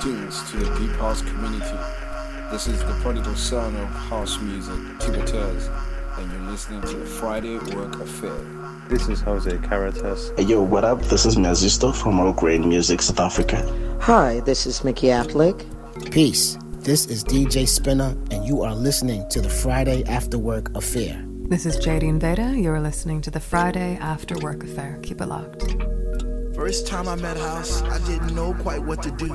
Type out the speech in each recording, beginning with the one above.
Greetings to the Deep House community. This is the prodigal son of house music, Tibeters, and you're listening to the Friday Work Affair. This is Jose Caritas. Hey, yo, what up? This is Mazisto from All Grain Music South Africa. Hi, this is Mickey Affleck. Peace. This is DJ Spinner, and you are listening to the Friday After Work Affair. This is Jadine Veda. You're listening to the Friday After Work Affair. Keep it locked. First time I met House, I didn't know quite what to do.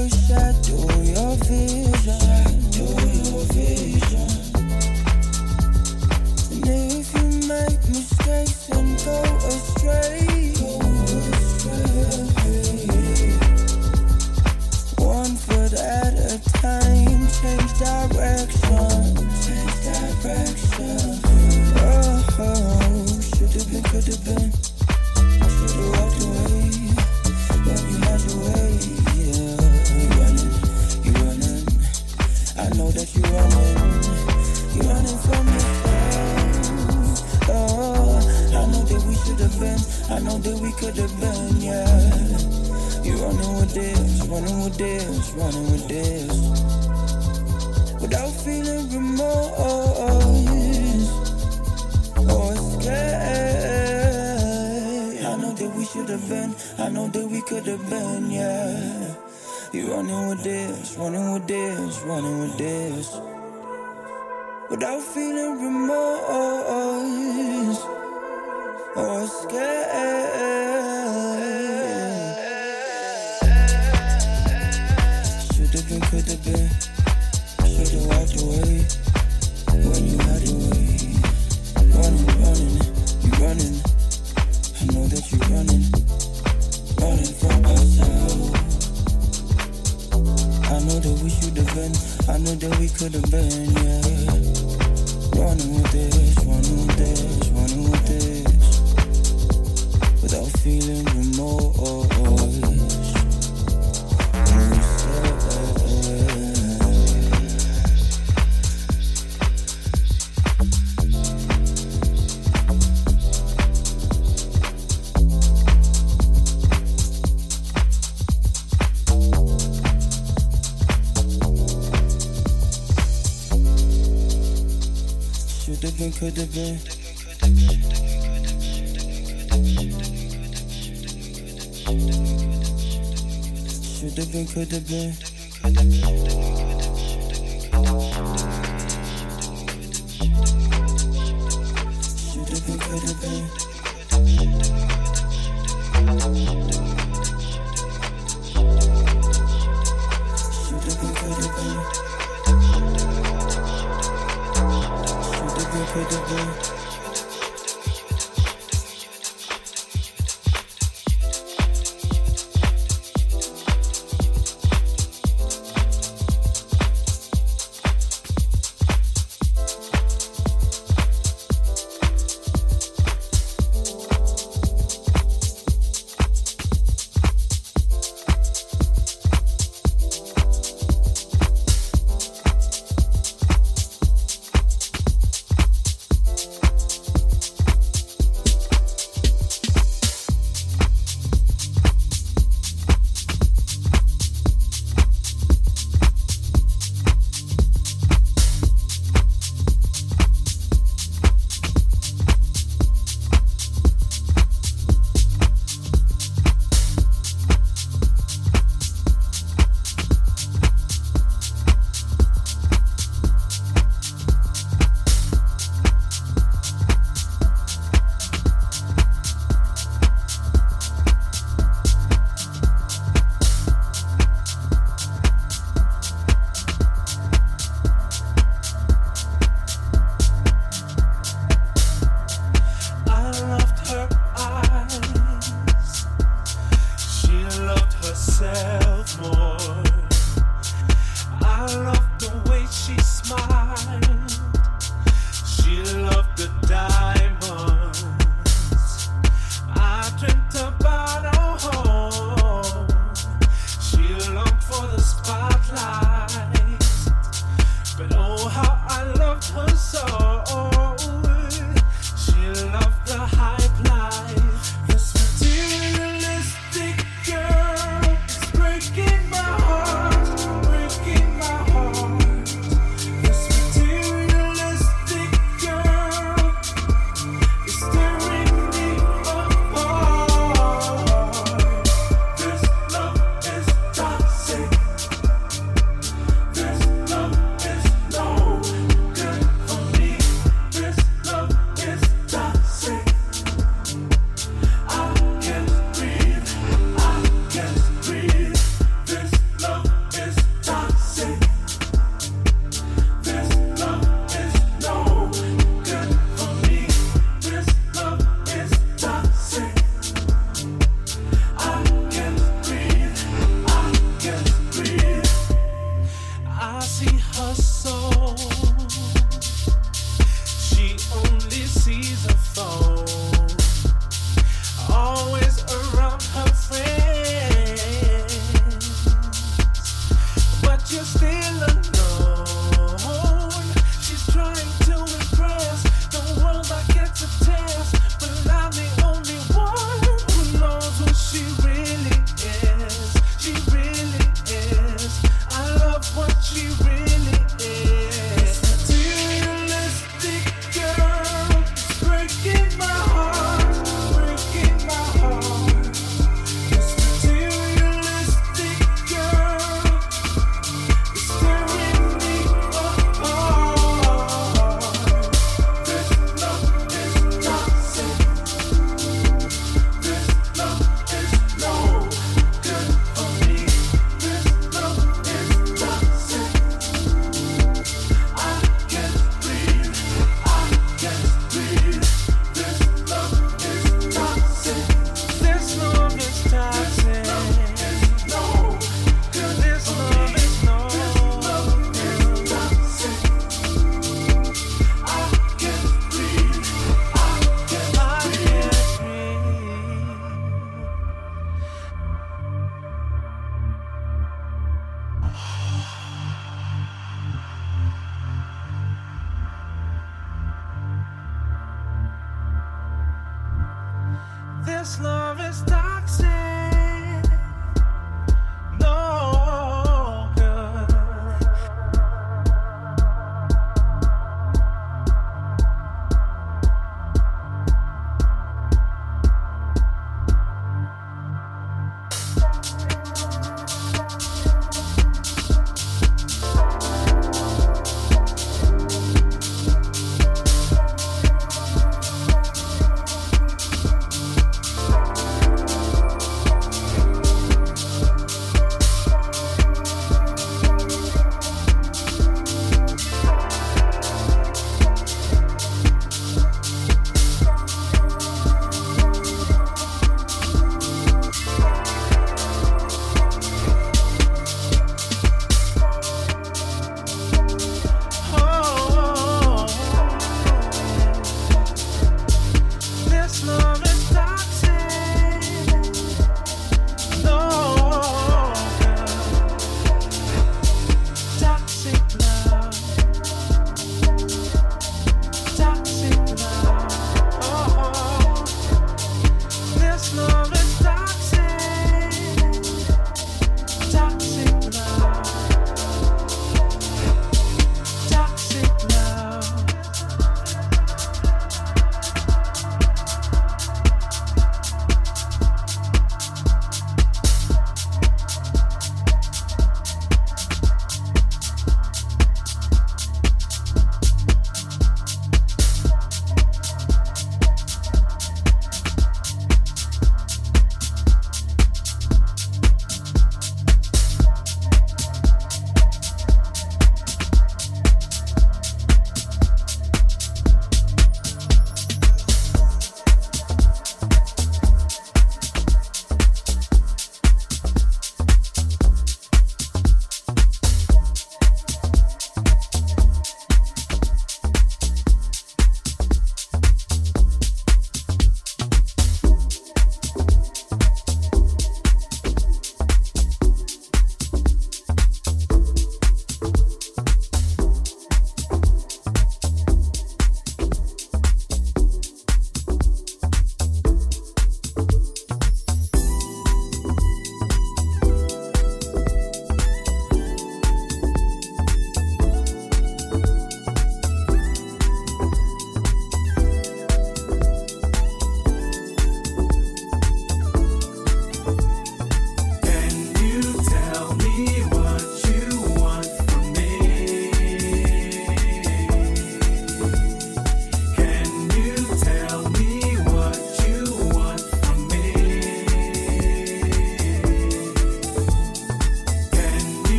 push that to your vision. know that we could have been, yeah. You running with this, running with this, running with this. Without feeling remorse or scared. I know that we should have been, I know that we could have been, yeah. You running with this, running with this, running with this. Without feeling remorse or scared. couldn't burn could have been. Should have been, could have been.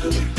Thank you.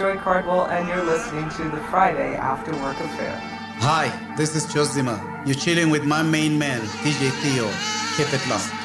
Joy Cardwell, and you're listening to the Friday After Work Affair. Hi, this is Josima. You're chilling with my main man, DJ Theo. Keep it locked.